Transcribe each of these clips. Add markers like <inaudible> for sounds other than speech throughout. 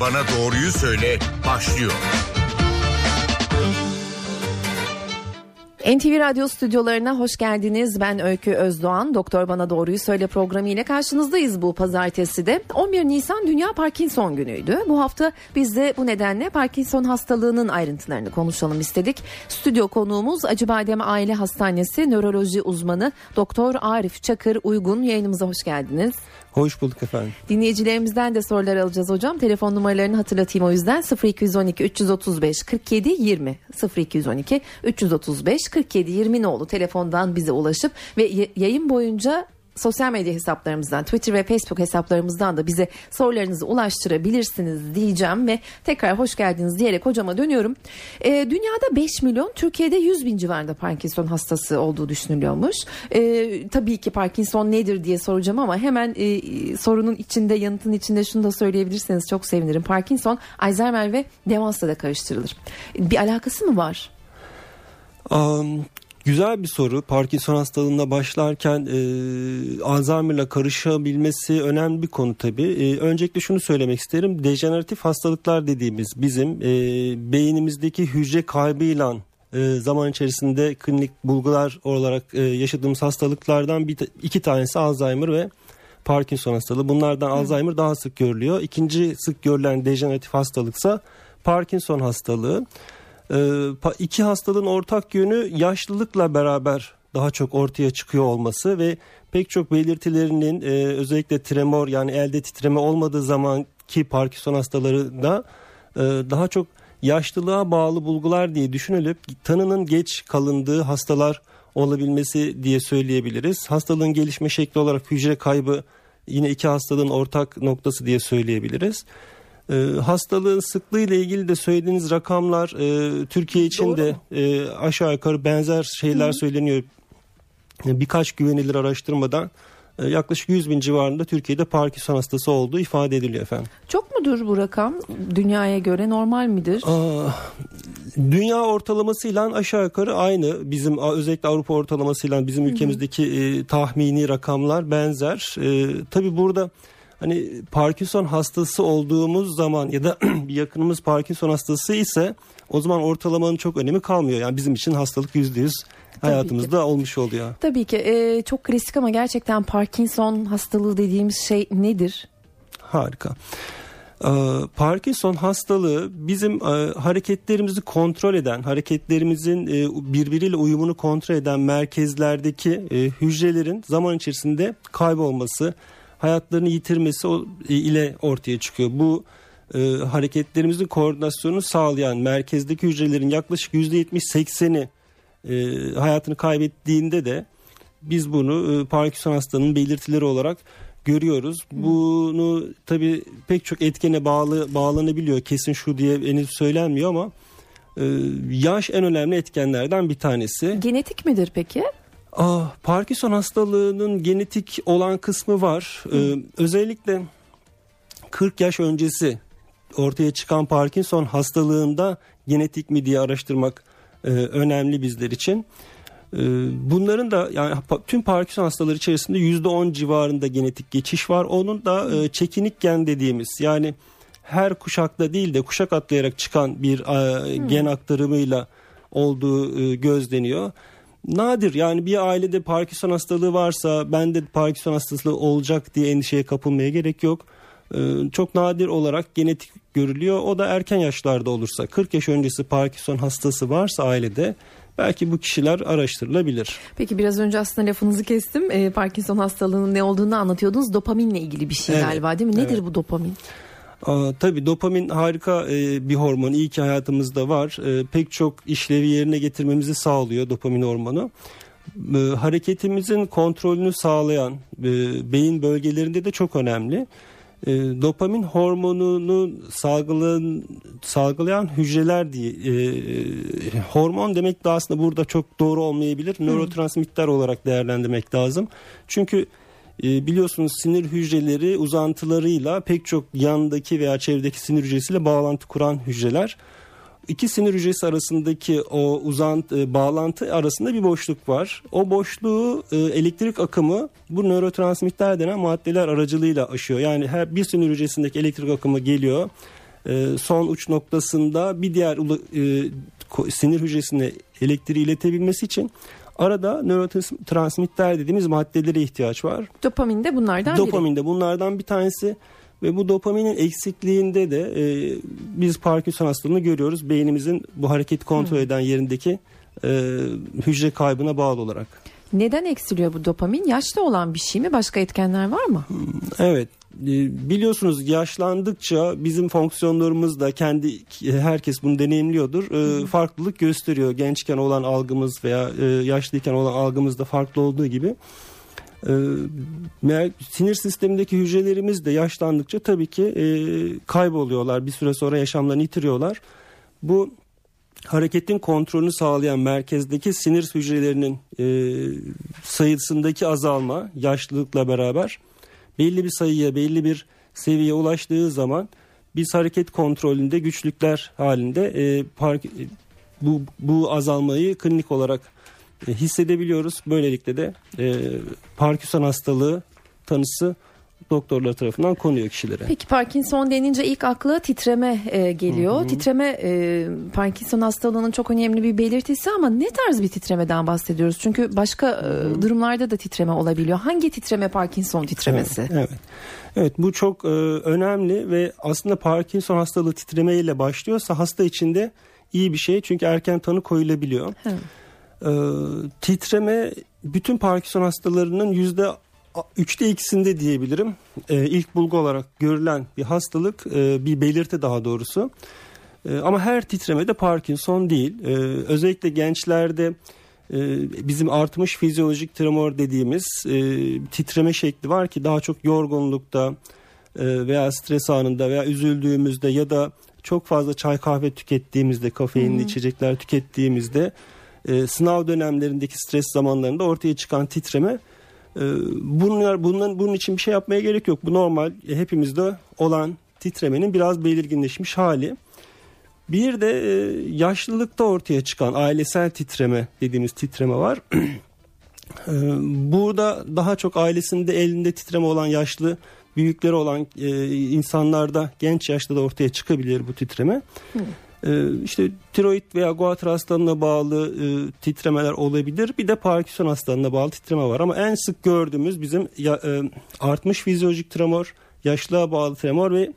Bana Doğruyu Söyle başlıyor. NTV Radyo stüdyolarına hoş geldiniz. Ben Öykü Özdoğan. Doktor Bana Doğruyu Söyle programı ile karşınızdayız bu pazartesi de. 11 Nisan Dünya Parkinson günüydü. Bu hafta biz de bu nedenle Parkinson hastalığının ayrıntılarını konuşalım istedik. Stüdyo konuğumuz Acıbadem Aile Hastanesi nöroloji uzmanı Doktor Arif Çakır Uygun. Yayınımıza hoş geldiniz. Hoş bulduk efendim. Dinleyicilerimizden de sorular alacağız hocam. Telefon numaralarını hatırlatayım o yüzden 0212 335 47 20 0212 335 47 20 nolu telefondan bize ulaşıp ve yayın boyunca sosyal medya hesaplarımızdan Twitter ve Facebook hesaplarımızdan da bize sorularınızı ulaştırabilirsiniz diyeceğim ve tekrar hoş geldiniz diyerek hocama dönüyorum. E, dünyada 5 milyon Türkiye'de 100 bin civarında Parkinson hastası olduğu düşünülüyormuş. E, tabii ki Parkinson nedir diye soracağım ama hemen e, sorunun içinde yanıtın içinde şunu da söyleyebilirseniz çok sevinirim. Parkinson Alzheimer ve demansla da karıştırılır. Bir alakası mı var? Um, Güzel bir soru. Parkinson hastalığına başlarken e, Alzheimer'la karışabilmesi önemli bir konu tabii. E, öncelikle şunu söylemek isterim. Dejeneratif hastalıklar dediğimiz bizim e, beynimizdeki hücre kaybıyla e, zaman içerisinde klinik bulgular olarak e, yaşadığımız hastalıklardan bir iki tanesi Alzheimer ve Parkinson hastalığı. Bunlardan Hı. Alzheimer daha sık görülüyor. İkinci sık görülen dejeneratif hastalıksa Parkinson hastalığı. Ee, iki hastalığın ortak yönü yaşlılıkla beraber daha çok ortaya çıkıyor olması ve pek çok belirtilerinin e, özellikle tremor yani elde titreme olmadığı zaman ki Parkinson hastalarında e, daha çok yaşlılığa bağlı bulgular diye düşünülüp tanının geç kalındığı hastalar olabilmesi diye söyleyebiliriz. Hastalığın gelişme şekli olarak hücre kaybı yine iki hastalığın ortak noktası diye söyleyebiliriz. E, hastalığın sıklığı ile ilgili de söylediğiniz rakamlar e, Türkiye için de e, aşağı yukarı benzer şeyler Hı. söyleniyor. Birkaç güvenilir araştırmadan e, yaklaşık 100 bin civarında Türkiye'de Parkinson hastası olduğu ifade ediliyor efendim. Çok mudur bu rakam? Dünyaya göre normal midir? Aa, dünya ortalamasıyla aşağı yukarı aynı. Bizim özellikle Avrupa ortalamasıyla bizim ülkemizdeki e, tahmini rakamlar benzer. E, tabii burada hani Parkinson hastası olduğumuz zaman ya da <clears throat> bir yakınımız Parkinson hastası ise o zaman ortalamanın çok önemi kalmıyor. Yani bizim için hastalık yüzde yüz hayatımızda olmuş oluyor. Tabii ki ee, çok klasik ama gerçekten Parkinson hastalığı dediğimiz şey nedir? Harika. Ee, Parkinson hastalığı bizim e, hareketlerimizi kontrol eden, hareketlerimizin e, birbiriyle uyumunu kontrol eden merkezlerdeki e, hücrelerin zaman içerisinde kaybolması, hayatlarını yitirmesi e, ile ortaya çıkıyor. Bu e, hareketlerimizin koordinasyonunu sağlayan merkezdeki hücrelerin yaklaşık %70-80'i e, hayatını kaybettiğinde de biz bunu e, Parkinson hastalığının belirtileri olarak görüyoruz. Bunu tabi pek çok etkene bağlı bağlanabiliyor. Kesin şu diye henüz söylenmiyor ama e, yaş en önemli etkenlerden bir tanesi. Genetik midir peki? Ah, Parkinson hastalığının genetik olan kısmı var. Ee, özellikle 40 yaş öncesi ortaya çıkan Parkinson hastalığında genetik mi diye araştırmak e, önemli bizler için. E, bunların da yani tüm Parkinson hastaları içerisinde %10 civarında genetik geçiş var. Onun da e, çekinik gen dediğimiz yani her kuşakta değil de kuşak atlayarak çıkan bir e, gen aktarımıyla olduğu e, gözleniyor nadir yani bir ailede Parkinson hastalığı varsa ben de Parkinson hastalığı olacak diye endişeye kapılmaya gerek yok. Ee, çok nadir olarak genetik görülüyor. O da erken yaşlarda olursa 40 yaş öncesi Parkinson hastası varsa ailede belki bu kişiler araştırılabilir. Peki biraz önce aslında lafınızı kestim. Ee, Parkinson hastalığının ne olduğunu anlatıyordunuz. Dopaminle ilgili bir şey evet. galiba değil mi? Nedir evet. bu dopamin? Aa, tabii dopamin harika e, bir hormon. İyi ki hayatımızda var. E, pek çok işlevi yerine getirmemizi sağlıyor dopamin hormonu. E, hareketimizin kontrolünü sağlayan e, beyin bölgelerinde de çok önemli. E, dopamin hormonunu salgılayan, salgılayan hücreler diye e, hormon demek de aslında burada çok doğru olmayabilir. Nörotransmitter olarak değerlendirmek lazım. Çünkü e, biliyorsunuz sinir hücreleri uzantılarıyla pek çok yandaki veya çevredeki sinir hücresiyle bağlantı kuran hücreler. İki sinir hücresi arasındaki o uzant e, bağlantı arasında bir boşluk var. O boşluğu e, elektrik akımı bu nörotransmitter denen maddeler aracılığıyla aşıyor. Yani her bir sinir hücresindeki elektrik akımı geliyor e, son uç noktasında bir diğer e, sinir hücresine elektriği iletebilmesi için arada nörotransmitter dediğimiz maddelere ihtiyaç var. Dopamin de bunlardan Dopamin de bunlardan bir tanesi. Ve bu dopaminin eksikliğinde de e, biz Parkinson hastalığını görüyoruz. Beynimizin bu hareketi kontrol eden yerindeki e, hücre kaybına bağlı olarak. Neden eksiliyor bu dopamin? Yaşta olan bir şey mi? Başka etkenler var mı? Evet. E, biliyorsunuz yaşlandıkça bizim fonksiyonlarımız da kendi herkes bunu deneyimliyordur. E, farklılık gösteriyor. Gençken olan algımız veya e, yaşlıyken olan algımız da farklı olduğu gibi. E, sinir sistemindeki hücrelerimiz de yaşlandıkça tabii ki e, kayboluyorlar. Bir süre sonra yaşamlarını yitiriyorlar. Bu hareketin kontrolünü sağlayan merkezdeki sinir hücrelerinin e, sayısındaki azalma yaşlılıkla beraber belli bir sayıya belli bir seviyeye ulaştığı zaman biz hareket kontrolünde güçlükler halinde e, park, bu, bu azalmayı klinik olarak e, hissedebiliyoruz. Böylelikle de e, Parkinson hastalığı tanısı doktorlar tarafından konuyor kişilere. Peki Parkinson denince ilk akla titreme e, geliyor. Hı hı. Titreme e, Parkinson hastalığının çok önemli bir belirtisi ama ne tarz bir titremeden bahsediyoruz? Çünkü başka e, durumlarda da titreme olabiliyor. Hangi titreme Parkinson titremesi? Evet. evet. Evet bu çok e, önemli ve aslında Parkinson hastalığı titremeyle başlıyorsa hasta içinde iyi bir şey çünkü erken tanı koyulabiliyor. E, titreme bütün Parkinson hastalarının yüzde üçte ikisinde diyebilirim. E, ilk bulgu olarak görülen bir hastalık, e, bir belirti daha doğrusu. E, ama her titreme de Parkinson değil. E, özellikle gençlerde e, bizim artmış fizyolojik tremor dediğimiz e, titreme şekli var ki daha çok yorgunlukta e, veya stres anında veya üzüldüğümüzde ya da çok fazla çay kahve tükettiğimizde, kafeinli hmm. içecekler tükettiğimizde sınav dönemlerindeki stres zamanlarında ortaya çıkan titreme bunlar bunların bunun için bir şey yapmaya gerek yok. Bu normal e, hepimizde olan titremenin biraz belirginleşmiş hali. Bir de e, yaşlılıkta ortaya çıkan ailesel titreme dediğimiz titreme var. <clears throat> Ee, burada daha çok ailesinde elinde titreme olan yaşlı büyükleri olan e, insanlarda genç yaşta da ortaya çıkabilir bu titreme. Hı. Ee, işte tiroid veya guatr hastalığına bağlı e, titremeler olabilir. Bir de Parkinson hastalığına bağlı titreme var. Ama en sık gördüğümüz bizim ya, e, artmış fizyolojik tremor, yaşlılığa bağlı tremor ve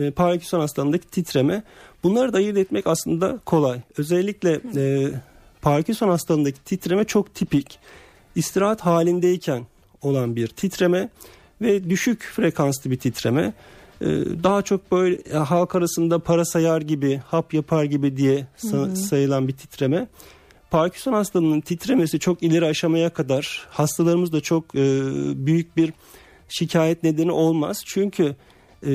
e, Parkinson hastalığındaki titreme. Bunları da ayırt etmek aslında kolay. Özellikle e, Parkinson hastalığındaki titreme çok tipik. İstirahat halindeyken olan bir titreme ve düşük frekanslı bir titreme. Ee, daha çok böyle e, halk arasında para sayar gibi, hap yapar gibi diye sayılan bir titreme. Parkinson hastalığının titremesi çok ileri aşamaya kadar hastalarımız da çok e, büyük bir şikayet nedeni olmaz. Çünkü e,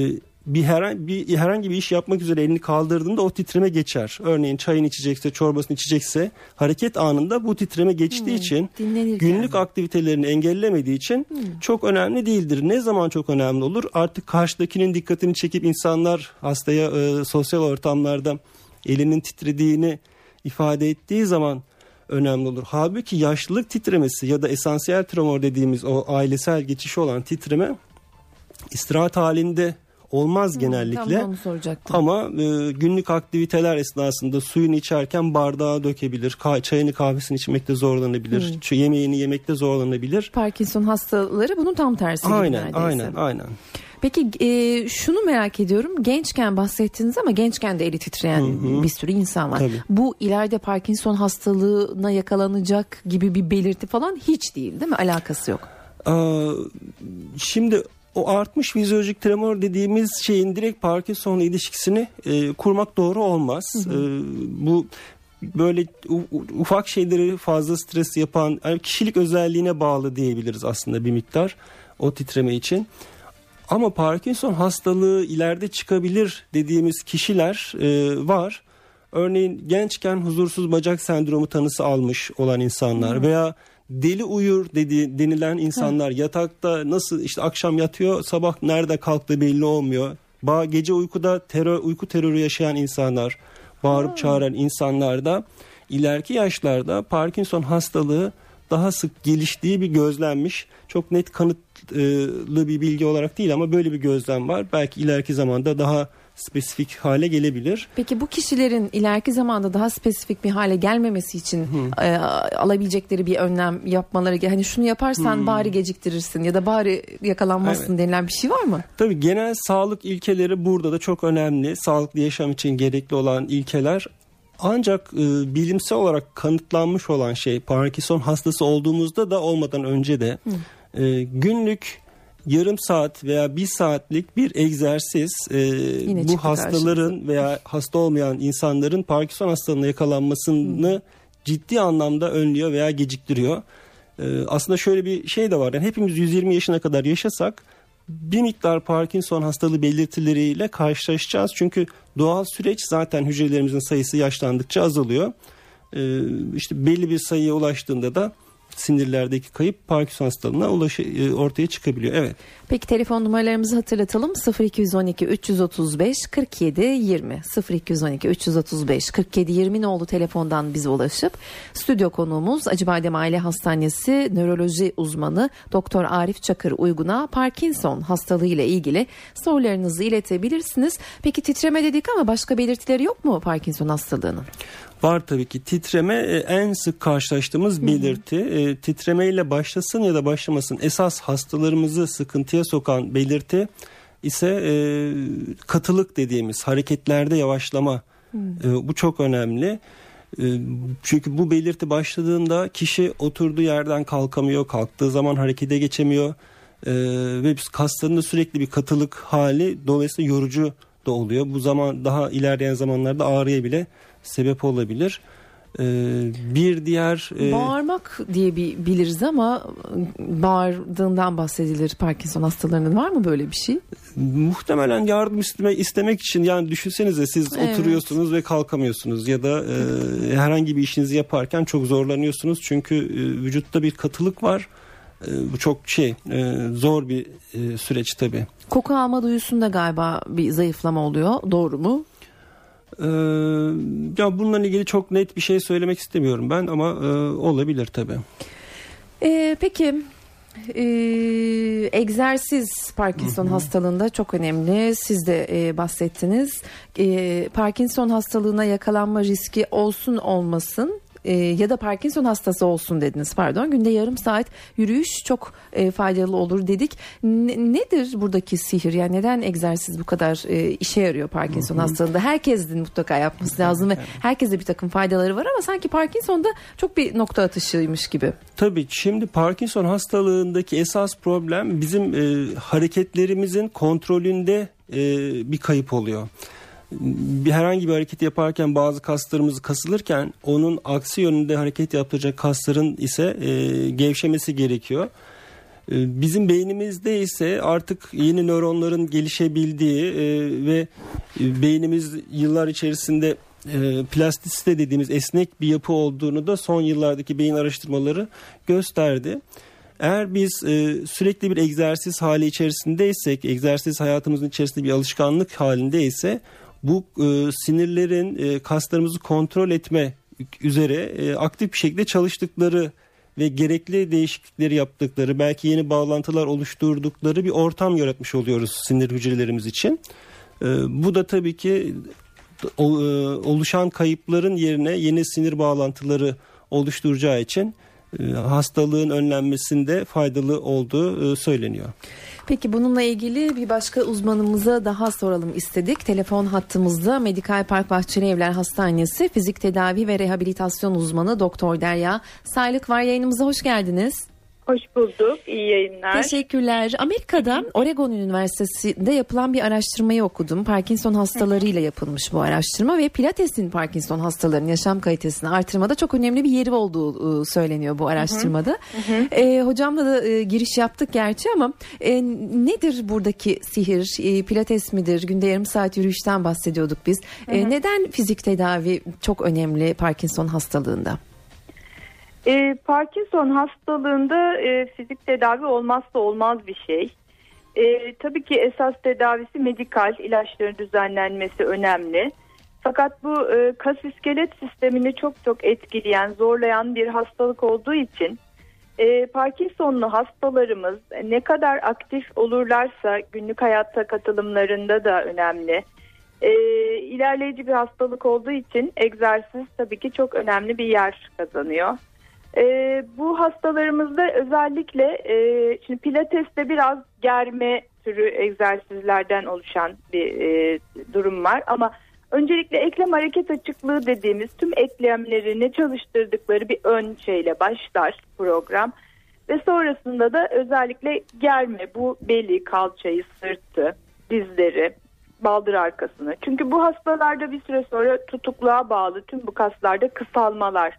bir herhangi, bir herhangi bir iş yapmak üzere elini kaldırdığında o titreme geçer. Örneğin çayın içecekse, çorbasını içecekse hareket anında bu titreme geçtiği hmm, için günlük yani. aktivitelerini engellemediği için hmm. çok önemli değildir. Ne zaman çok önemli olur? Artık karşıdakinin dikkatini çekip insanlar hastaya e, sosyal ortamlarda elinin titrediğini ifade ettiği zaman önemli olur. Halbuki yaşlılık titremesi ya da esansiyel tremor dediğimiz o ailesel geçişi olan titreme istirahat halinde olmaz Hı, genellikle. Tam onu soracaktım. Ama e, günlük aktiviteler esnasında suyunu içerken bardağa dökebilir. Ka- çayını kahvesini içmekte zorlanabilir. Hı. Yemeğini yemekte zorlanabilir. Parkinson hastaları bunun tam tersi. Aynen neredeyse. aynen aynen. Peki e, şunu merak ediyorum. Gençken bahsettiniz ama gençken de eli titreyen hı hı. bir sürü insan var. Tabii. Bu ileride Parkinson hastalığına yakalanacak gibi bir belirti falan hiç değil değil mi? Alakası yok. Ee, şimdi o artmış fizyolojik tremor dediğimiz şeyin direkt Parkinson'la ilişkisini e, kurmak doğru olmaz. Hı hı. E, bu böyle ufak şeyleri fazla stres yapan yani kişilik özelliğine bağlı diyebiliriz aslında bir miktar o titreme için. Ama Parkinson hastalığı ileride çıkabilir dediğimiz kişiler e, var. Örneğin gençken huzursuz bacak sendromu tanısı almış olan insanlar hmm. veya deli uyur dedi denilen insanlar Hı. yatakta nasıl işte akşam yatıyor sabah nerede kalktığı belli olmuyor. Ba gece uykuda terör uyku terörü yaşayan insanlar, bağırıp Hı. çağıran insanlar da ileriki yaşlarda Parkinson hastalığı daha sık geliştiği bir gözlenmiş. Çok net kanıtlı bir bilgi olarak değil ama böyle bir gözlem var. Belki ileriki zamanda daha spesifik hale gelebilir. Peki bu kişilerin ileriki zamanda daha spesifik bir hale gelmemesi için e, alabilecekleri bir önlem yapmaları hani şunu yaparsan bari geciktirirsin ya da bari yakalanmazsın Evet. denilen bir şey var mı? Tabii genel sağlık ilkeleri burada da çok önemli. Sağlıklı yaşam için gerekli olan ilkeler ancak e, bilimsel olarak kanıtlanmış olan şey Parkinson hastası olduğumuzda da olmadan önce de e, günlük yarım saat veya bir saatlik bir egzersiz e, Yine bu hastaların veya hasta olmayan insanların Parkinson hastalığına yakalanmasını ciddi anlamda önlüyor veya geciktiriyor. E, aslında şöyle bir şey de var. Yani hepimiz 120 yaşına kadar yaşasak bir miktar Parkinson hastalığı belirtileriyle karşılaşacağız. Çünkü doğal süreç zaten hücrelerimizin sayısı yaşlandıkça azalıyor. Ee, işte belli bir sayıya ulaştığında da sinirlerdeki kayıp Parkinson hastalığına ulaşı, e, ortaya çıkabiliyor. Evet. Peki telefon numaralarımızı hatırlatalım 0212 335 47 20 0212 335 47 20 nolu telefondan bize ulaşıp stüdyo konuğumuz Acıbadem Aile Hastanesi nöroloji uzmanı Doktor Arif Çakır Uygun'a Parkinson hastalığı ile ilgili sorularınızı iletebilirsiniz. Peki titreme dedik ama başka belirtileri yok mu Parkinson hastalığının? Var tabii ki titreme e, en sık karşılaştığımız belirti. E, titremeyle başlasın ya da başlamasın esas hastalarımızı sıkıntıya sokan belirti ise e, katılık dediğimiz hareketlerde yavaşlama. E, bu çok önemli. E, çünkü bu belirti başladığında kişi oturduğu yerden kalkamıyor, kalktığı zaman harekete geçemiyor ve kaslarında sürekli bir katılık hali dolayısıyla yorucu da oluyor. Bu zaman daha ilerleyen zamanlarda ağrıya bile sebep olabilir. E, bir diğer e, Bağırmak diye bir biliriz ama bağırdığından bahsedilir Parkinson hastalarının var mı böyle bir şey? muhtemelen yardım isteme, istemek için yani düşünsenize siz Evet. oturuyorsunuz ve kalkamıyorsunuz ya da e, herhangi bir işinizi yaparken çok zorlanıyorsunuz çünkü e, vücutta bir katılık var. E, bu çok şey e, zor bir e, süreç tabii. Koku alma duyusunda galiba bir zayıflama oluyor. Doğru mu? Ee, ya bununla ilgili çok net bir şey söylemek istemiyorum ben ama e, olabilir tabii. Ee, peki e, egzersiz Parkinson hastalığında çok önemli. Siz de e, bahsettiniz. E, Parkinson hastalığına yakalanma riski olsun olmasın e, ya da Parkinson hastası olsun dediniz pardon. Günde yarım saat yürüyüş çok e, faydalı olur dedik. Ne- nedir buradaki sihir? Yani neden egzersiz bu kadar e, işe yarıyor Parkinson hastalığında? Herkesin mutlaka yapması lazım ve herkese bir takım faydaları var ama sanki Parkinson'da çok bir nokta atışıymış gibi. Tabii şimdi Parkinson hastalığındaki esas problem bizim e, hareketlerimizin kontrolünde e, bir kayıp oluyor. Bir herhangi bir hareket yaparken bazı kaslarımız kasılırken onun aksi yönünde hareket yaptıracak kasların ise e, gevşemesi gerekiyor. E, Bizim beynimizde ise artık yeni nöronların gelişebildiği e, ve e, beynimiz yıllar içerisinde e, plastisite dediğimiz esnek bir yapı olduğunu da son yıllardaki beyin araştırmaları gösterdi. Eğer biz e, sürekli bir egzersiz hali içerisindeysek, egzersiz hayatımızın içerisinde bir alışkanlık halindeyse bu e, sinirlerin e, kaslarımızı kontrol etme üzere e, aktif bir şekilde çalıştıkları ve gerekli değişiklikleri yaptıkları, belki yeni bağlantılar oluşturdukları bir ortam yaratmış oluyoruz sinir hücrelerimiz için. E, bu da tabii ki o- e, oluşan kayıpların yerine yeni sinir bağlantıları oluşturacağı için e, hastalığın önlenmesinde faydalı olduğu e, söyleniyor. Peki bununla ilgili bir başka uzmanımıza daha soralım istedik. Telefon hattımızda Medikal Park Bahçeli Evler Hastanesi Fizik Tedavi ve Rehabilitasyon Uzmanı Doktor Derya Saylık var. Yayınımıza hoş geldiniz. Hoş bulduk. İyi yayınlar. Teşekkürler. Amerika'da Oregon Üniversitesi'nde yapılan bir araştırmayı okudum. Parkinson hastalarıyla yapılmış bu araştırma ve Pilates'in Parkinson hastalarının yaşam kalitesini artırmada çok önemli bir yeri olduğu e, söyleniyor bu araştırmada. E, hocamla da e, giriş yaptık gerçi ama e, nedir buradaki sihir? E, Pilates midir? Günde yarım saat yürüyüşten bahsediyorduk biz. E, neden fizik tedavi çok önemli Parkinson hastalığında? Ee, Parkinson hastalığında e, fizik tedavi olmazsa olmaz bir şey. Ee, tabii ki esas tedavisi medikal, ilaçların düzenlenmesi önemli. Fakat bu e, kas iskelet sistemini çok çok etkileyen, zorlayan bir hastalık olduğu için e, Parkinsonlu hastalarımız ne kadar aktif olurlarsa günlük hayatta katılımlarında da önemli. E, ilerleyici bir hastalık olduğu için egzersiz tabii ki çok önemli bir yer kazanıyor. E, bu hastalarımızda özellikle e, şimdi pilateste biraz germe türü egzersizlerden oluşan bir e, durum var ama öncelikle eklem hareket açıklığı dediğimiz tüm eklemlerini çalıştırdıkları bir ön şeyle başlar program ve sonrasında da özellikle germe bu beli, kalçayı, sırtı, dizleri, baldır arkasını. Çünkü bu hastalarda bir süre sonra tutukluğa bağlı tüm bu kaslarda kısalmalar.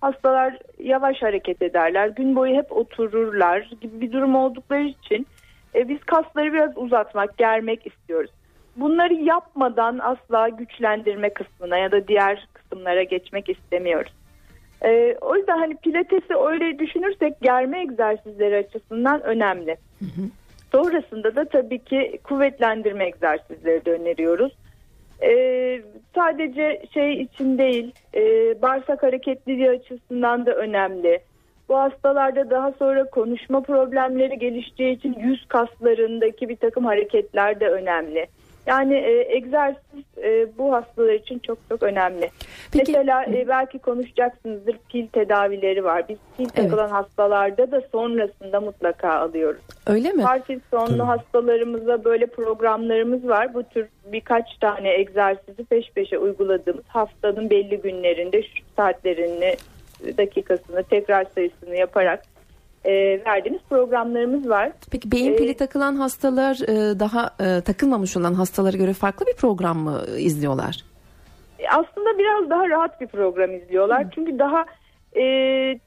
Hastalar yavaş hareket ederler, gün boyu hep otururlar gibi bir durum oldukları için e, biz kasları biraz uzatmak, germek istiyoruz. Bunları yapmadan asla güçlendirme kısmına ya da diğer kısımlara geçmek istemiyoruz. E, o yüzden hani pilatesi öyle düşünürsek germe egzersizleri açısından önemli. Hı hı. Sonrasında da tabii ki kuvvetlendirme egzersizleri de öneriyoruz. Ee, sadece şey için değil, e, bağırsak hareketliliği açısından da önemli. Bu hastalarda daha sonra konuşma problemleri gelişeceği için yüz kaslarındaki bir takım hareketler de önemli. Yani e, egzersiz e, bu hastalar için çok çok önemli. Peki, Mesela e, belki konuşacaksınızdır pil tedavileri var. Biz pil evet. takılan hastalarda da sonrasında mutlaka alıyoruz. Öyle mi? Parkinsonlu Tabii. hastalarımıza böyle programlarımız var. Bu tür birkaç tane egzersizi peş peşe uyguladığımız haftanın belli günlerinde şu saatlerini dakikasını tekrar sayısını yaparak e, verdiğimiz programlarımız var. Peki beyin pili ee, takılan hastalar e, daha e, takılmamış olan hastalara göre farklı bir program mı izliyorlar? Aslında biraz daha rahat bir program izliyorlar. Hı. Çünkü daha e,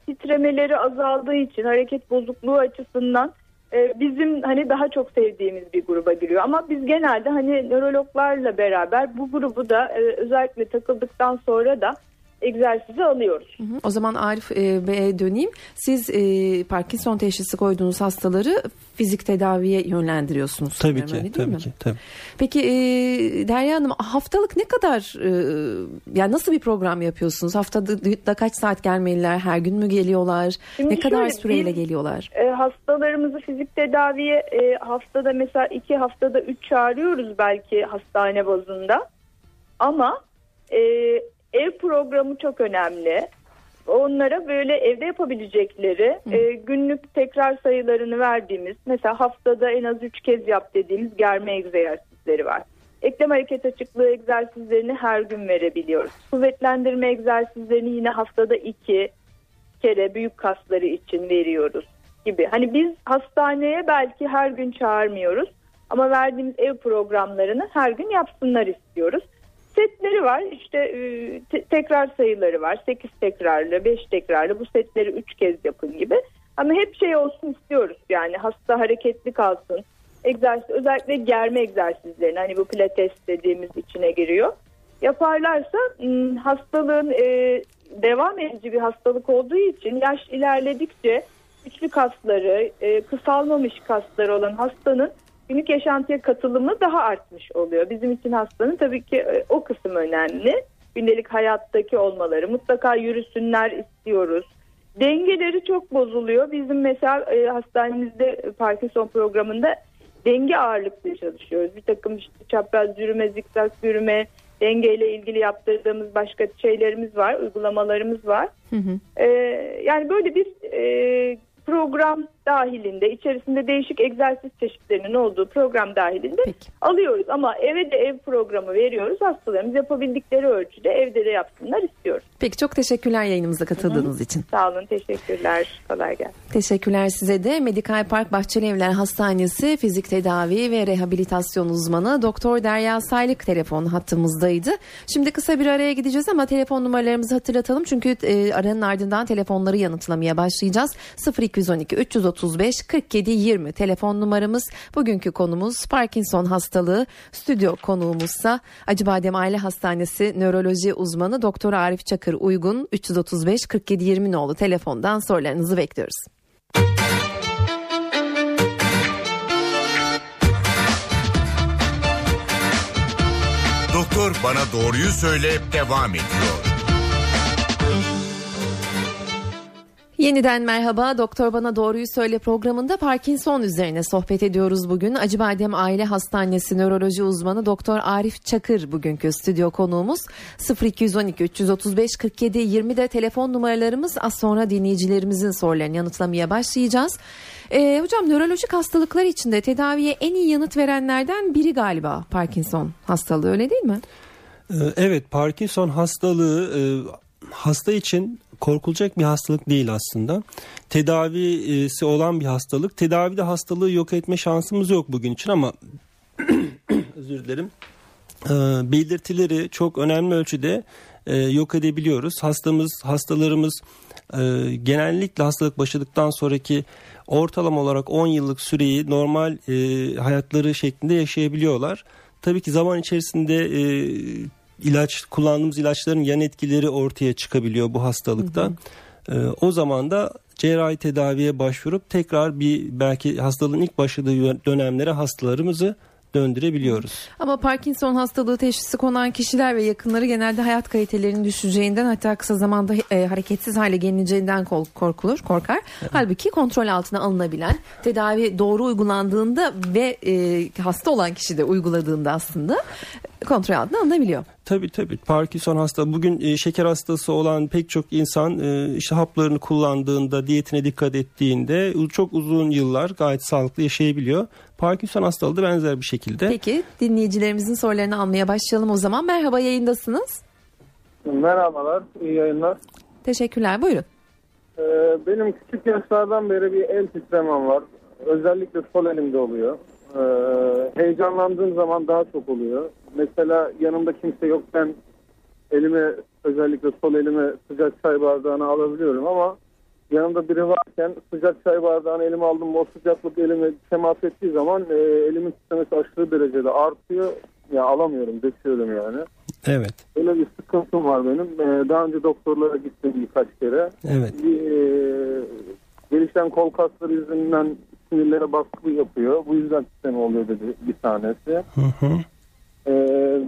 titremeleri azaldığı için hareket bozukluğu açısından e, bizim hani daha çok sevdiğimiz bir gruba giriyor. Ama biz genelde hani nörologlarla beraber bu grubu da e, özellikle takıldıktan sonra da egzersizi alıyoruz. Hı hı. O zaman Arif e, Bey'e döneyim. Siz e, Parkinson teşhisi koyduğunuz hastaları fizik tedaviye yönlendiriyorsunuz. Tabii ki, öyle, tabii mi? ki. Tabii. Peki e, Derya Hanım haftalık ne kadar, e, yani nasıl bir program yapıyorsunuz? Haftada kaç saat gelmeliler? Her gün mü geliyorlar? Şimdi ne kadar süreyle geliyorlar? E, hastalarımızı fizik tedaviye e, haftada mesela iki haftada üç çağırıyoruz belki hastane bazında. Ama e, ev programı çok önemli. Onlara böyle evde yapabilecekleri e, günlük tekrar sayılarını verdiğimiz mesela haftada en az 3 kez yap dediğimiz germe egzersizleri var. Eklem hareket açıklığı egzersizlerini her gün verebiliyoruz. Kuvvetlendirme egzersizlerini yine haftada 2 kere büyük kasları için veriyoruz gibi. Hani biz hastaneye belki her gün çağırmıyoruz ama verdiğimiz ev programlarını her gün yapsınlar istiyoruz setleri var. İşte e, te- tekrar sayıları var. 8 tekrarlı, 5 tekrarlı bu setleri 3 kez yapın gibi. Ama hep şey olsun istiyoruz yani hasta hareketli kalsın. Egzersiz, özellikle germe egzersizlerini hani bu pilates dediğimiz içine giriyor. Yaparlarsa hastalığın e, devam edici bir hastalık olduğu için yaş ilerledikçe güçlü kasları, e, kısalmamış kasları olan hastanın günlük yaşantıya katılımı daha artmış oluyor. Bizim için hastanın tabii ki e, o kısım önemli. Gündelik hayattaki olmaları mutlaka yürüsünler istiyoruz. Dengeleri çok bozuluyor. Bizim mesela e, hastanemizde Parkinson programında denge ağırlıklı çalışıyoruz. Bir takım işte çapraz yürüme, zikzak yürüme, dengeyle ilgili yaptırdığımız başka şeylerimiz var, uygulamalarımız var. Hı hı. Ee, yani böyle bir e, program dahilinde içerisinde değişik egzersiz çeşitlerinin olduğu program dahilinde Peki. alıyoruz. Ama eve de ev programı veriyoruz. Hastalarımız yapabildikleri ölçüde evde de yapsınlar istiyoruz. Peki çok teşekkürler yayınımıza katıldığınız Hı-hı. için. Sağ olun teşekkürler. Kolay gelsin. Teşekkürler size de. Medikal Park Bahçeli Evler Hastanesi fizik tedavi ve rehabilitasyon uzmanı Doktor Derya Saylık telefon hattımızdaydı. Şimdi kısa bir araya gideceğiz ama telefon numaralarımızı hatırlatalım. Çünkü e, aranın ardından telefonları yanıtlamaya başlayacağız. 0212 335 47 20 telefon numaramız. Bugünkü konumuz Parkinson hastalığı. Stüdyo konuğumuzsa Acıbadem Aile Hastanesi nöroloji uzmanı Doktor Arif Çakır Uygun 335 47 20 nolu telefondan sorularınızı bekliyoruz. Doktor bana doğruyu söyle devam ediyor. Yeniden merhaba. Doktor Bana Doğruyu Söyle programında Parkinson üzerine sohbet ediyoruz bugün. Acıbadem Aile Hastanesi nöroloji uzmanı Doktor Arif Çakır bugünkü stüdyo konuğumuz. 0212 335 47 20 de telefon numaralarımız. Az sonra dinleyicilerimizin sorularını yanıtlamaya başlayacağız. Ee, hocam nörolojik hastalıklar içinde tedaviye en iyi yanıt verenlerden biri galiba Parkinson hastalığı öyle değil mi? Ee, evet Parkinson hastalığı e, hasta için korkulacak bir hastalık değil aslında. Tedavisi olan bir hastalık. Tedavide hastalığı yok etme şansımız yok bugün için ama <clears throat> özür dilerim. Ee, belirtileri çok önemli ölçüde e, yok edebiliyoruz. Hastamız, hastalarımız e, genellikle hastalık başladıktan sonraki ortalama olarak 10 yıllık süreyi normal e, hayatları şeklinde yaşayabiliyorlar. Tabii ki zaman içerisinde ilaç kullandığımız ilaçların yan etkileri ortaya çıkabiliyor bu hastalıkta. Hı hı. o zaman da cerrahi tedaviye başvurup tekrar bir belki hastalığın ilk başladığı dönemlere hastalarımızı döndürebiliyoruz. Ama Parkinson hastalığı teşhisi konan kişiler ve yakınları genelde hayat kalitelerinin düşeceğinden hatta kısa zamanda e, hareketsiz hale gelineceğinden korkulur, korkar. Evet. Halbuki kontrol altına alınabilen, tedavi doğru uygulandığında ve e, hasta olan kişi de uyguladığında aslında kontrol altına alınabiliyor. Tabii tabii. Parkinson hasta bugün e, şeker hastası olan pek çok insan e, işte haplarını kullandığında, diyetine dikkat ettiğinde çok uzun yıllar gayet sağlıklı yaşayabiliyor. Parkinson hastalığı da benzer bir şekilde. Peki dinleyicilerimizin sorularını almaya başlayalım o zaman. Merhaba yayındasınız. Merhabalar, iyi yayınlar. Teşekkürler, buyurun. Ee, benim küçük yaşlardan beri bir el titremem var. Özellikle sol elimde oluyor. Ee, heyecanlandığım zaman daha çok oluyor. Mesela yanımda kimse yokken elime özellikle sol elime sıcak çay bardağını alabiliyorum ama yanımda biri varken sıcak çay bardağını elime aldım o sıcaklık elime temas ettiği zaman e, elimin titremesi aşırı derecede artıyor. Ya alamıyorum, döküyorum yani. Evet. Öyle bir sıkıntım var benim. Ee, daha önce doktorlara gittim birkaç kere. Evet. Bir, e, gelişen kol kasları yüzünden sinirlere baskı yapıyor. Bu yüzden titreme oluyor dedi bir tanesi. Hı hı. Ee,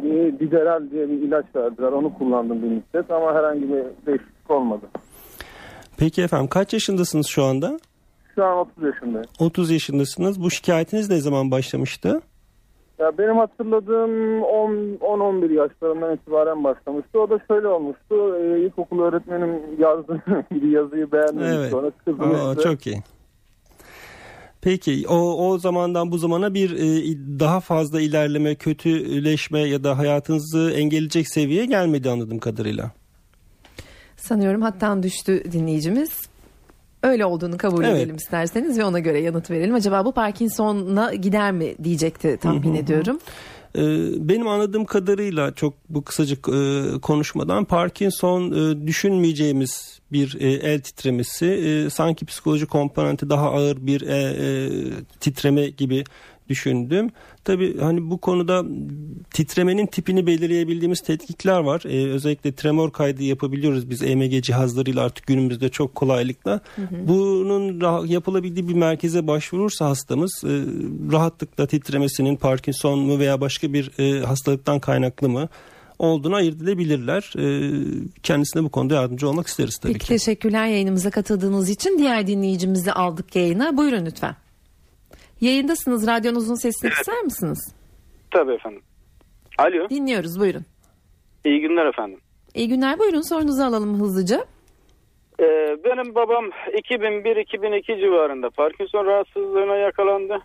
bir Dideral diye bir ilaç verdiler. Onu kullandım bir müddet ama herhangi bir değişiklik olmadı. Peki efendim kaç yaşındasınız şu anda? Şu an 30 yaşındayım. 30 yaşındasınız. Bu şikayetiniz ne zaman başlamıştı? Ya benim hatırladığım 10-11 yaşlarından itibaren başlamıştı. O da şöyle olmuştu. Ee, ilkokul öğretmenim yazdı <laughs> bir yazıyı beğenmemiş evet. sonra kızmıştı. Aa, çok iyi. Peki o, o zamandan bu zamana bir e, daha fazla ilerleme, kötüleşme ya da hayatınızı engelleyecek seviyeye gelmedi anladığım kadarıyla. Sanıyorum hattan düştü dinleyicimiz. Öyle olduğunu kabul evet. edelim isterseniz ve ona göre yanıt verelim. Acaba bu Parkinson'a gider mi diyecekti tahmin ediyorum. Ee, benim anladığım kadarıyla çok bu kısacık e, konuşmadan Parkinson e, düşünmeyeceğimiz bir e, el titremesi sanki psikoloji komponenti daha ağır bir titreme gibi düşündüm. Tabii hani bu konuda titremenin tipini belirleyebildiğimiz tetkikler var. Ee, özellikle tremor kaydı yapabiliyoruz biz EMG cihazlarıyla artık günümüzde çok kolaylıkla. Hı hı. Bunun yapılabildiği bir merkeze başvurursa hastamız e, rahatlıkla titremesinin Parkinson mu veya başka bir e, hastalıktan kaynaklı mı olduğunu ayırt edebilirler. E, kendisine bu konuda yardımcı olmak isteriz tabii Peki, ki. Teşekkürler yayınımıza katıldığınız için. Diğer dinleyicimizi aldık yayına. Buyurun lütfen. Yayındasınız. Radyonuzun sesini evet. kısar mısınız? Tabii efendim. Alo. Dinliyoruz. Buyurun. İyi günler efendim. İyi günler. Buyurun sorunuzu alalım hızlıca. Ee, benim babam 2001-2002 civarında Parkinson rahatsızlığına yakalandı.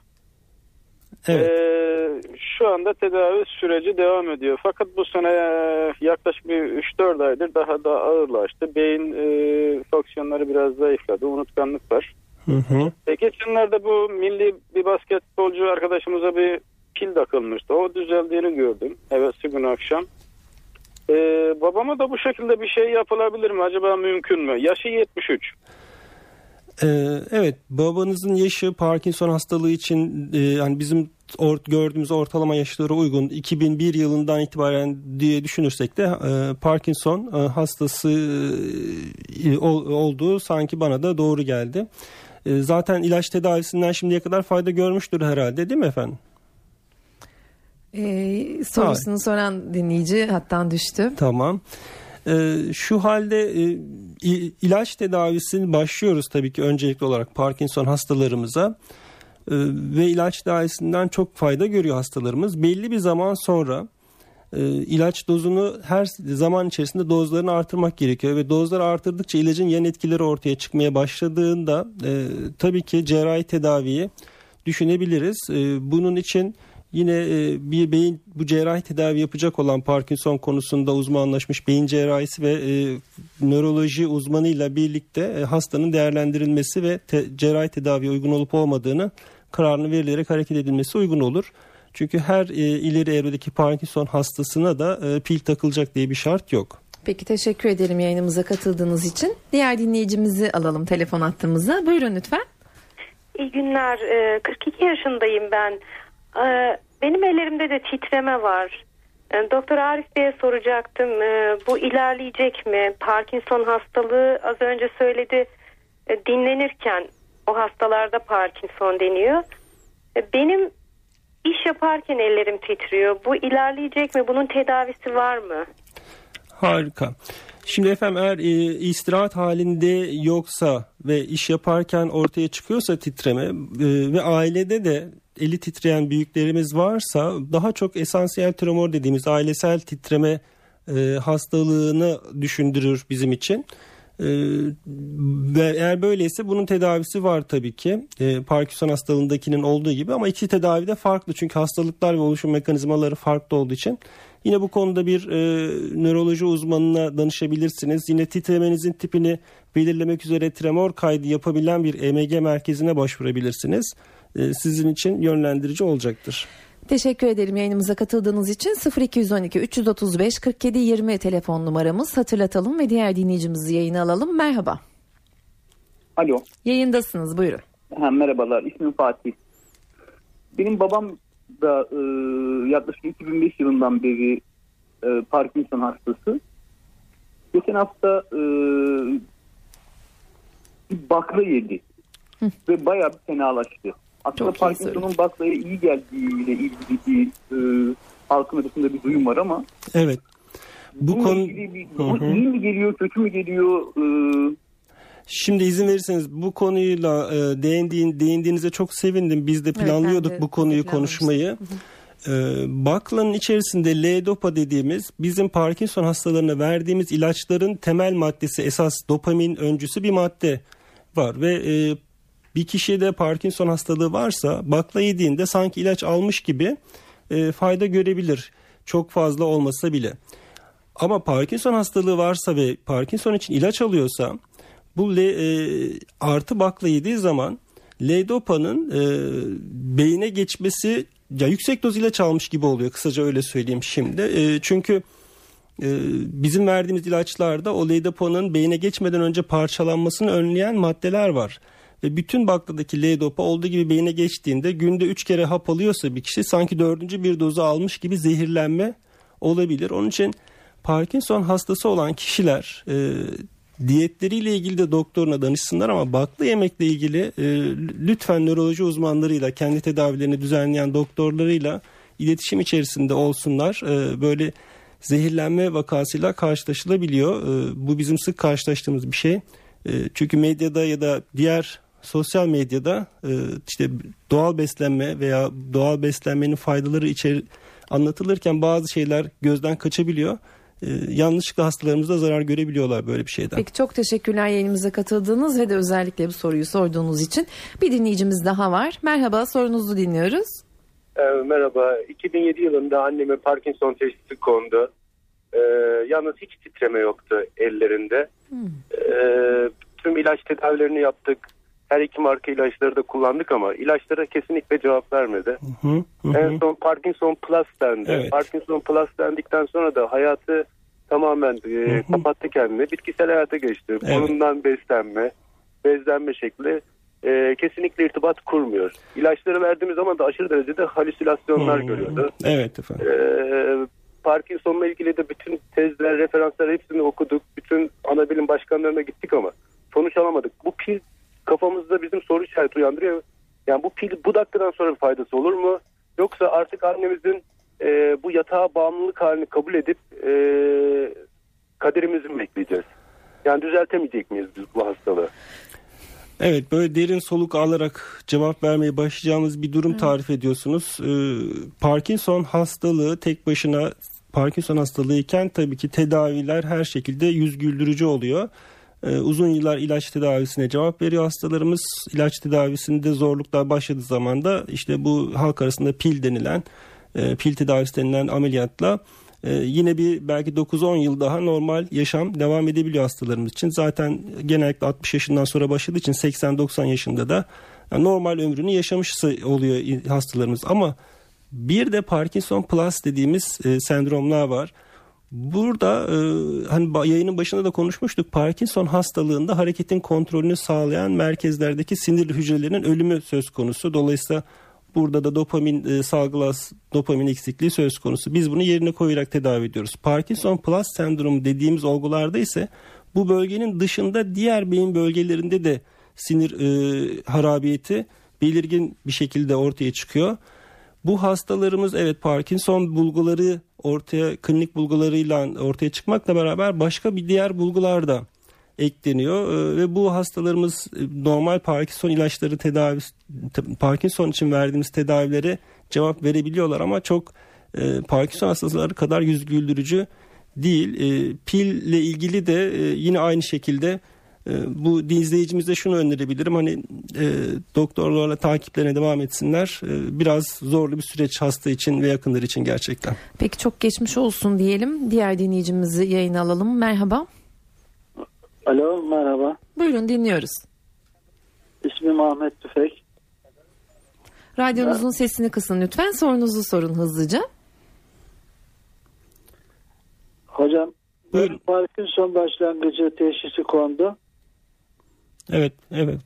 Evet. Ee, şu anda tedavi süreci devam ediyor. Fakat bu sene e, yaklaşık bir 3-4 aydır daha da ağırlaştı. Beyin e, fonksiyonları biraz zayıfladı. Unutkanlık var. Hı hı. E, geçenlerde bu milli bir basketbolcu arkadaşımıza bir pil takılmıştı. O düzeldiğini gördüm. Evet gün akşam. Ee, babama da bu şekilde bir şey yapılabilir mi? Acaba mümkün mü? Yaşı 73. Ee, evet babanızın yaşı Parkinson hastalığı için e, yani bizim or, gördüğümüz ortalama yaşlara uygun 2001 yılından itibaren diye düşünürsek de e, Parkinson e, hastası e, ol, olduğu sanki bana da doğru geldi. E, zaten ilaç tedavisinden şimdiye kadar fayda görmüştür herhalde değil mi efendim? Ee, sorusunu Hayır. soran dinleyici hattan düştü. Tamam. E, şu halde e, ilaç tedavisini başlıyoruz tabii ki öncelikli olarak Parkinson hastalarımıza e, ve ilaç tedavisinden çok fayda görüyor hastalarımız. Belli bir zaman sonra e, ilaç dozunu her zaman içerisinde dozlarını artırmak gerekiyor ve dozları artırdıkça ilacın yan etkileri ortaya çıkmaya başladığında e, tabii ki cerrahi tedaviyi düşünebiliriz. Bunun için yine e, bir beyin bu cerrahi tedavi yapacak olan Parkinson konusunda uzmanlaşmış beyin cerrahisi ve e, nöroloji uzmanıyla birlikte e, hastanın değerlendirilmesi ve te, cerrahi tedaviye uygun olup olmadığını kararını verilerek hareket edilmesi uygun olur. Çünkü her e, ileri evredeki Parkinson hastasına da e, pil takılacak diye bir şart yok. Peki teşekkür ederim yayınımıza katıldığınız için. Diğer dinleyicimizi alalım telefon attığımıza. Buyurun lütfen. İyi günler. 42 ee, yaşındayım ben. Ee, benim ellerimde de titreme var. Ee, Doktor Arif Bey'e soracaktım. Bu ilerleyecek mi? Parkinson hastalığı az önce söyledi. Dinlenirken o hastalarda Parkinson deniyor. Benim iş yaparken ellerim titriyor. Bu ilerleyecek mi? Bunun tedavisi var mı? Harika. Şimdi efendim eğer e, istirahat halinde yoksa ve iş yaparken ortaya çıkıyorsa titreme e, ve ailede de eli titreyen büyüklerimiz varsa daha çok esansiyel tremor dediğimiz ailesel titreme e, hastalığını düşündürür bizim için. Ve eğer böyleyse bunun tedavisi var tabii ki. Ee, Parkinson hastalığındakinin olduğu gibi ama iki tedavi de farklı. Çünkü hastalıklar ve oluşum mekanizmaları farklı olduğu için. Yine bu konuda bir e, nöroloji uzmanına danışabilirsiniz. Yine titremenizin tipini belirlemek üzere tremor kaydı yapabilen bir EMG merkezine başvurabilirsiniz. E, sizin için yönlendirici olacaktır. Teşekkür ederim yayınımıza katıldığınız için 0212 335 47 20 telefon numaramız hatırlatalım ve diğer dinleyicimizi yayına alalım. Merhaba. Alo. Yayındasınız buyurun. Ha, merhabalar ismim Fatih. Benim babam da e, yaklaşık 2005 yılından beri e, Parkinson hastası. Geçen hafta e, bir bakla yedi Hı. ve bayağı bir fenalaştı. Aslında Çok Parkinson'un baklaya iyi geldiğiyle ilgili bir e, halkın arasında bir duyum var ama Evet. Bu konu bir, bu iyi mi geliyor, kötü mü geliyor? E, Şimdi izin verirseniz bu konuyla e, değindiğin, değindiğinize çok sevindim. Biz de planlıyorduk evet, de bu konuyu konuşmayı. Ee, baklanın içerisinde L-dopa dediğimiz bizim Parkinson hastalarına verdiğimiz ilaçların temel maddesi esas dopamin öncüsü bir madde var ve e, bir kişide Parkinson hastalığı varsa bakla yediğinde sanki ilaç almış gibi e, fayda görebilir. Çok fazla olmasa bile. Ama Parkinson hastalığı varsa ve Parkinson için ilaç alıyorsa bu L, e, artı bakla yediği zaman L-dopa'nın e, beyine geçmesi ya yüksek doz ilaç almış gibi oluyor kısaca öyle söyleyeyim şimdi. E, çünkü e, bizim verdiğimiz ilaçlarda o L-dopa'nın beyine geçmeden önce parçalanmasını önleyen maddeler var. Ve bütün bakladaki L-dopa olduğu gibi beyine geçtiğinde günde 3 kere hap alıyorsa bir kişi sanki dördüncü bir dozu almış gibi zehirlenme olabilir. Onun için Parkinson hastası olan kişiler e, diyetleriyle ilgili de doktoruna danışsınlar ama bakla yemekle ilgili e, lütfen nöroloji uzmanlarıyla kendi tedavilerini düzenleyen doktorlarıyla iletişim içerisinde olsunlar. E, böyle zehirlenme vakasıyla karşılaşılabiliyor. E, bu bizim sık karşılaştığımız bir şey. E, çünkü medyada ya da diğer sosyal medyada e, işte doğal beslenme veya doğal beslenmenin faydaları içeri anlatılırken bazı şeyler gözden kaçabiliyor. Ee, yanlışlıkla hastalarımız da zarar görebiliyorlar böyle bir şeyden. Peki çok teşekkürler yayınımıza katıldığınız ve de özellikle bu soruyu sorduğunuz için. Bir dinleyicimiz daha var. Merhaba sorunuzu dinliyoruz. Ee, merhaba. 2007 yılında anneme Parkinson teşhisi kondu. Ee, yalnız hiç titreme yoktu ellerinde. Hmm. Ee, tüm ilaç tedavilerini yaptık. Her iki marka ilaçları da kullandık ama ilaçlara kesinlikle cevap vermedi. Hı hı, En son Parkinson Plus dendi. Evet. Parkinson Plus dendikten sonra da hayatı tamamen e, kapattı kendini. Bitkisel hayata geçti. Evet. Burundan beslenme, bezlenme şekli e, kesinlikle irtibat kurmuyor. İlaçları verdiğimiz zaman da aşırı derecede halüsinasyonlar hmm. görüyordu. Evet efendim. E, Parkinson'la ilgili de bütün tezler, referanslar hepsini okuduk. Bütün ana bilim başkanlarına gittik ama sonuç alamadık. Bu pil kafamızda bizim soru işareti uyandırıyor. Yani bu pil bu dakikadan sonra bir faydası olur mu? Yoksa artık annemizin e, bu yatağa bağımlılık halini kabul edip e, kaderimizi mi bekleyeceğiz? Yani düzeltemeyecek miyiz biz bu hastalığı? Evet böyle derin soluk alarak cevap vermeye başlayacağımız bir durum tarif ediyorsunuz. Ee, Parkinson hastalığı tek başına Parkinson hastalığı iken tabii ki tedaviler her şekilde yüz güldürücü oluyor. Ee, uzun yıllar ilaç tedavisine cevap veriyor hastalarımız. İlaç tedavisinde zorluklar başladığı zaman da işte bu halk arasında pil denilen e, pil tedavisi denilen ameliyatla e, yine bir belki 9-10 yıl daha normal yaşam devam edebiliyor hastalarımız için. Zaten genellikle 60 yaşından sonra başladığı için 80-90 yaşında da normal ömrünü yaşamış oluyor hastalarımız. Ama bir de Parkinson Plus dediğimiz e, sendromlar var. Burada e, hani yayının başında da konuşmuştuk. Parkinson hastalığında hareketin kontrolünü sağlayan merkezlerdeki sinir hücrelerinin ölümü söz konusu. Dolayısıyla burada da dopamin e, salgılas dopamin eksikliği söz konusu. Biz bunu yerine koyarak tedavi ediyoruz. Parkinson Plus sendromu dediğimiz olgularda ise bu bölgenin dışında diğer beyin bölgelerinde de sinir e, harabiyeti belirgin bir şekilde ortaya çıkıyor. Bu hastalarımız evet Parkinson bulguları ortaya klinik bulgularıyla ortaya çıkmakla beraber başka bir diğer bulgular da ekleniyor ee, ve bu hastalarımız e, normal Parkinson ilaçları tedavi Parkinson için verdiğimiz tedavilere cevap verebiliyorlar ama çok e, Parkinson hastaları kadar yüz güldürücü değil. E, pille ilgili de yine aynı şekilde bu izleyicimize şunu önerebilirim. Hani e, doktorlarla takiplerine devam etsinler. E, biraz zorlu bir süreç hasta için ve yakınları için gerçekten. Peki çok geçmiş olsun diyelim. Diğer dinleyicimizi yayına alalım. Merhaba. Alo merhaba. Buyurun dinliyoruz. İsmim Ahmet Tüfek. Radyonuzun ben... sesini kısın lütfen. Sorunuzu sorun hızlıca. Hocam Buyurun. Parkinson başlangıcı teşhisi kondu. Evet, evet.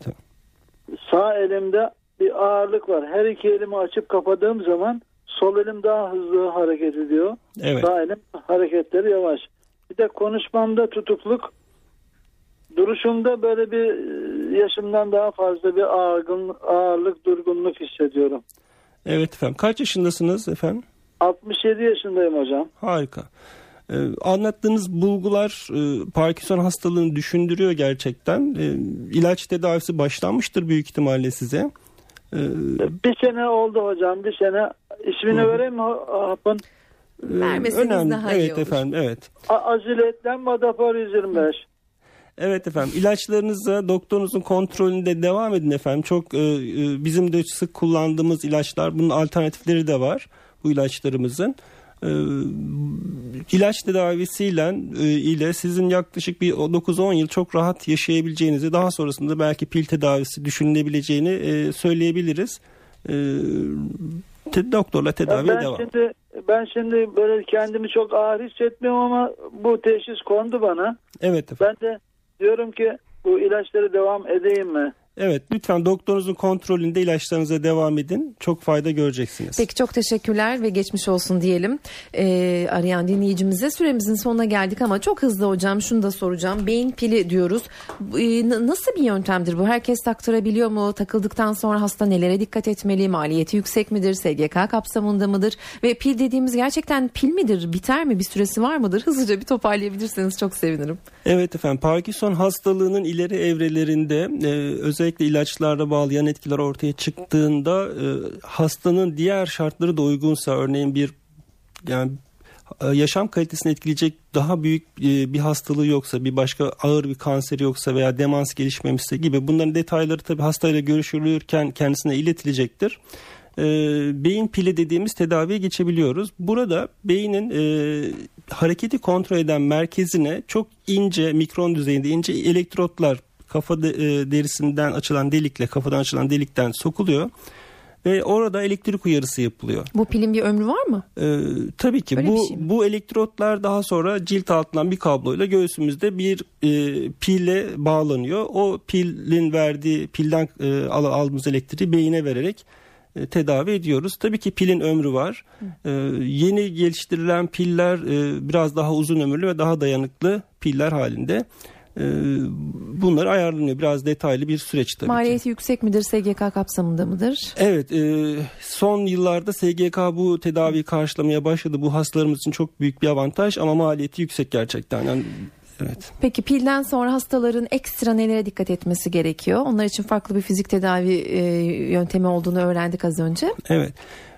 Sağ elimde bir ağırlık var. Her iki elimi açıp kapadığım zaman sol elim daha hızlı hareket ediyor. Evet. Sağ elim hareketleri yavaş. Bir de konuşmamda tutukluk, duruşumda böyle bir e, yaşımdan daha fazla bir ağırgın, ağırlık, durgunluk hissediyorum. Evet efendim. Kaç yaşındasınız efendim? 67 yaşındayım hocam. Harika. Ee, anlattığınız bulgular e, Parkinson hastalığını düşündürüyor gerçekten. E, ilaç tedavisi başlanmıştır büyük ihtimalle size. E, bir sene oldu hocam bir sene. İsmini Hı. vereyim mi hapın? Vermesiniz Önemli. daha evet iyi olur. efendim evet. Aziletten Madapar 125. Evet efendim ilaçlarınıza doktorunuzun kontrolünde devam edin efendim. Çok e, e, bizim de sık kullandığımız ilaçlar bunun alternatifleri de var bu ilaçlarımızın e, ilaç tedavisiyle e, ile sizin yaklaşık bir 9-10 yıl çok rahat yaşayabileceğinizi daha sonrasında belki pil tedavisi düşünülebileceğini e, söyleyebiliriz. E, te, doktorla tedaviye ben devam. Şimdi, ben şimdi böyle kendimi çok ağır hissetmiyorum ama bu teşhis kondu bana. Evet efendim. Ben de diyorum ki bu ilaçları devam edeyim mi? Evet lütfen doktorunuzun kontrolünde ilaçlarınıza devam edin. Çok fayda göreceksiniz. Peki çok teşekkürler ve geçmiş olsun diyelim. Ee, arayan dinleyicimize süremizin sonuna geldik ama çok hızlı hocam şunu da soracağım. Beyin pili diyoruz. Ee, nasıl bir yöntemdir bu? Herkes taktırabiliyor mu? Takıldıktan sonra hasta nelere dikkat etmeli? Maliyeti yüksek midir? SGK kapsamında mıdır? Ve pil dediğimiz gerçekten pil midir? Biter mi? Bir süresi var mıdır? <laughs> Hızlıca bir toparlayabilirseniz çok sevinirim. Evet efendim Parkinson hastalığının ileri evrelerinde e, özellikle ilaçlarla bağlı yan etkiler ortaya çıktığında e, hastanın diğer şartları da uygunsa örneğin bir yani e, yaşam kalitesini etkileyecek daha büyük e, bir hastalığı yoksa, bir başka ağır bir kanseri yoksa veya demans gelişmemişse gibi bunların detayları tabii hastayla görüşülürken kendisine iletilecektir. E, beyin pili dediğimiz tedaviye geçebiliyoruz. Burada beynin hareketi kontrol eden merkezine çok ince mikron düzeyinde ince elektrotlar kafa e, derisinden açılan delikle kafadan açılan delikten sokuluyor ve orada elektrik uyarısı yapılıyor. Bu pilin bir ömrü var mı? Ee, tabii ki Öyle bu şey bu elektrotlar daha sonra cilt altından bir kabloyla göğsümüzde bir e, pille bağlanıyor. O pilin verdiği pilden e, aldığımız elektriği beyine vererek e, tedavi ediyoruz. Tabii ki pilin ömrü var. E, yeni geliştirilen piller e, biraz daha uzun ömürlü ve daha dayanıklı piller halinde. E, bunlar ayarlanıyor. Biraz detaylı bir süreç tabii Maliyeti ki. yüksek midir? SGK kapsamında mıdır? Evet. E, son yıllarda SGK bu tedaviyi karşılamaya başladı. Bu hastalarımız için çok büyük bir avantaj ama maliyeti yüksek gerçekten. Yani Evet. Peki pilden sonra hastaların ekstra nelere dikkat etmesi gerekiyor? Onlar için farklı bir fizik tedavi e, yöntemi olduğunu öğrendik az önce. Evet.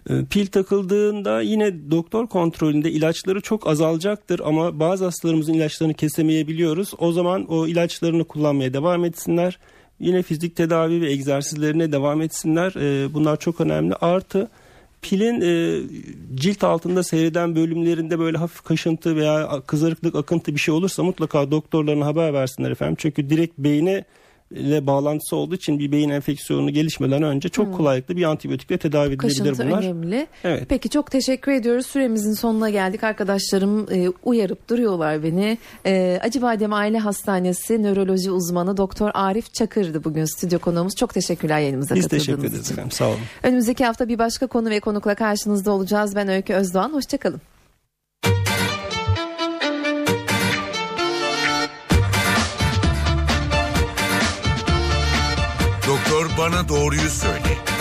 E, pil takıldığında yine doktor kontrolünde ilaçları çok azalacaktır ama bazı hastalarımızın ilaçlarını kesemeyebiliyoruz. O zaman o ilaçlarını kullanmaya devam etsinler. Yine fizik tedavi ve egzersizlerine devam etsinler. E, bunlar çok önemli. Artı pilin e, cilt altında seyreden bölümlerinde böyle hafif kaşıntı veya kızarıklık akıntı bir şey olursa mutlaka doktorlarına haber versinler efendim. Çünkü direkt beyne ile bağlantısı olduğu için bir beyin enfeksiyonu gelişmeden önce çok hmm. kolaylıkla bir antibiyotikle tedavi edilebilir Kaşıntı bunlar. önemli. Evet. Peki çok teşekkür ediyoruz. Süremizin sonuna geldik. Arkadaşlarım e, uyarıp duruyorlar beni. E, Acıbadem Aile Hastanesi nöroloji uzmanı Doktor Arif Çakır'dı bugün stüdyo konuğumuz. Çok teşekkürler yayınımıza Biz katıldığınız teşekkür ederiz efendim. Sağ olun. Önümüzdeki hafta bir başka konu ve konukla karşınızda olacağız. Ben Öykü Özdoğan. Hoşçakalın. Bana doğruyu söyle.